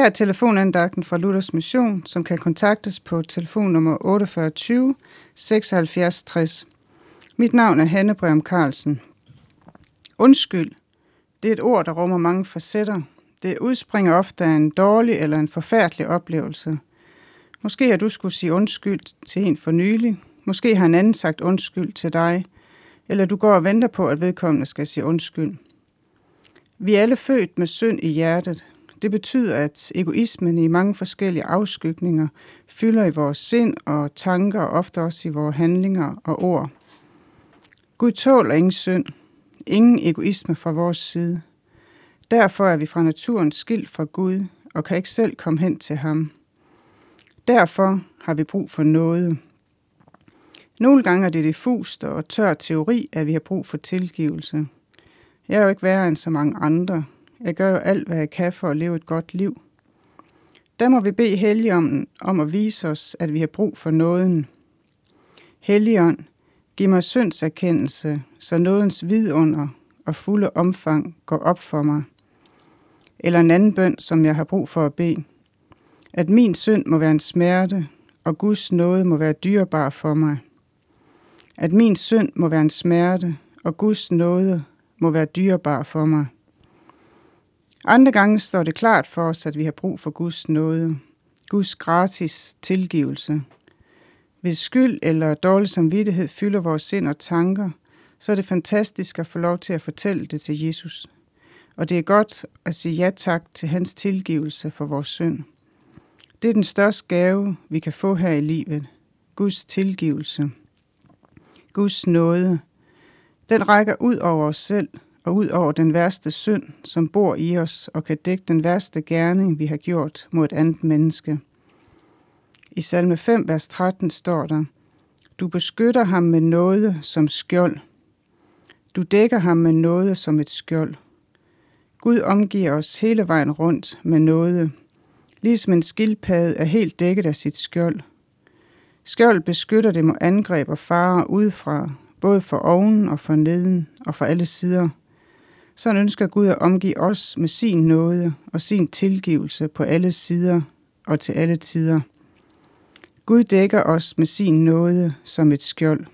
Her er telefonandagten fra Luthers Mission, som kan kontaktes på telefonnummer 4820 76 60. Mit navn er Hanne Breum Carlsen. Undskyld. Det er et ord, der rummer mange facetter. Det udspringer ofte af en dårlig eller en forfærdelig oplevelse. Måske har du skulle sige undskyld til en for nylig. Måske har en anden sagt undskyld til dig. Eller du går og venter på, at vedkommende skal sige undskyld. Vi er alle født med synd i hjertet. Det betyder, at egoismen i mange forskellige afskygninger fylder i vores sind og tanker, og ofte også i vores handlinger og ord. Gud tåler ingen synd, ingen egoisme fra vores side. Derfor er vi fra naturen skilt fra Gud og kan ikke selv komme hen til ham. Derfor har vi brug for noget. Nogle gange er det diffust og tør teori, at vi har brug for tilgivelse. Jeg er jo ikke værre end så mange andre. Jeg gør jo alt, hvad jeg kan for at leve et godt liv. Der må vi bede Helligånden om at vise os, at vi har brug for nåden. Helligånd, giv mig syndserkendelse, så nådens vidunder og fulde omfang går op for mig. Eller en anden bøn, som jeg har brug for at bede. At min synd må være en smerte, og Guds nåde må være dyrebar for mig. At min synd må være en smerte, og Guds nåde må være dyrebar for mig. Andre gange står det klart for os, at vi har brug for Guds nåde, Guds gratis tilgivelse. Hvis skyld eller dårlig samvittighed fylder vores sind og tanker, så er det fantastisk at få lov til at fortælle det til Jesus. Og det er godt at sige ja tak til hans tilgivelse for vores synd. Det er den største gave, vi kan få her i livet. Guds tilgivelse. Guds nåde. Den rækker ud over os selv og ud over den værste synd, som bor i os og kan dække den værste gerning, vi har gjort mod et andet menneske. I salme 5, vers 13 står der, Du beskytter ham med noget som skjold. Du dækker ham med noget som et skjold. Gud omgiver os hele vejen rundt med noget, ligesom en skildpadde er helt dækket af sit skjold. Skjold beskytter det mod angreb og farer udefra, både for oven og for neden og for alle sider. Sådan ønsker Gud at omgive os med sin nåde og sin tilgivelse på alle sider og til alle tider. Gud dækker os med sin nåde som et skjold.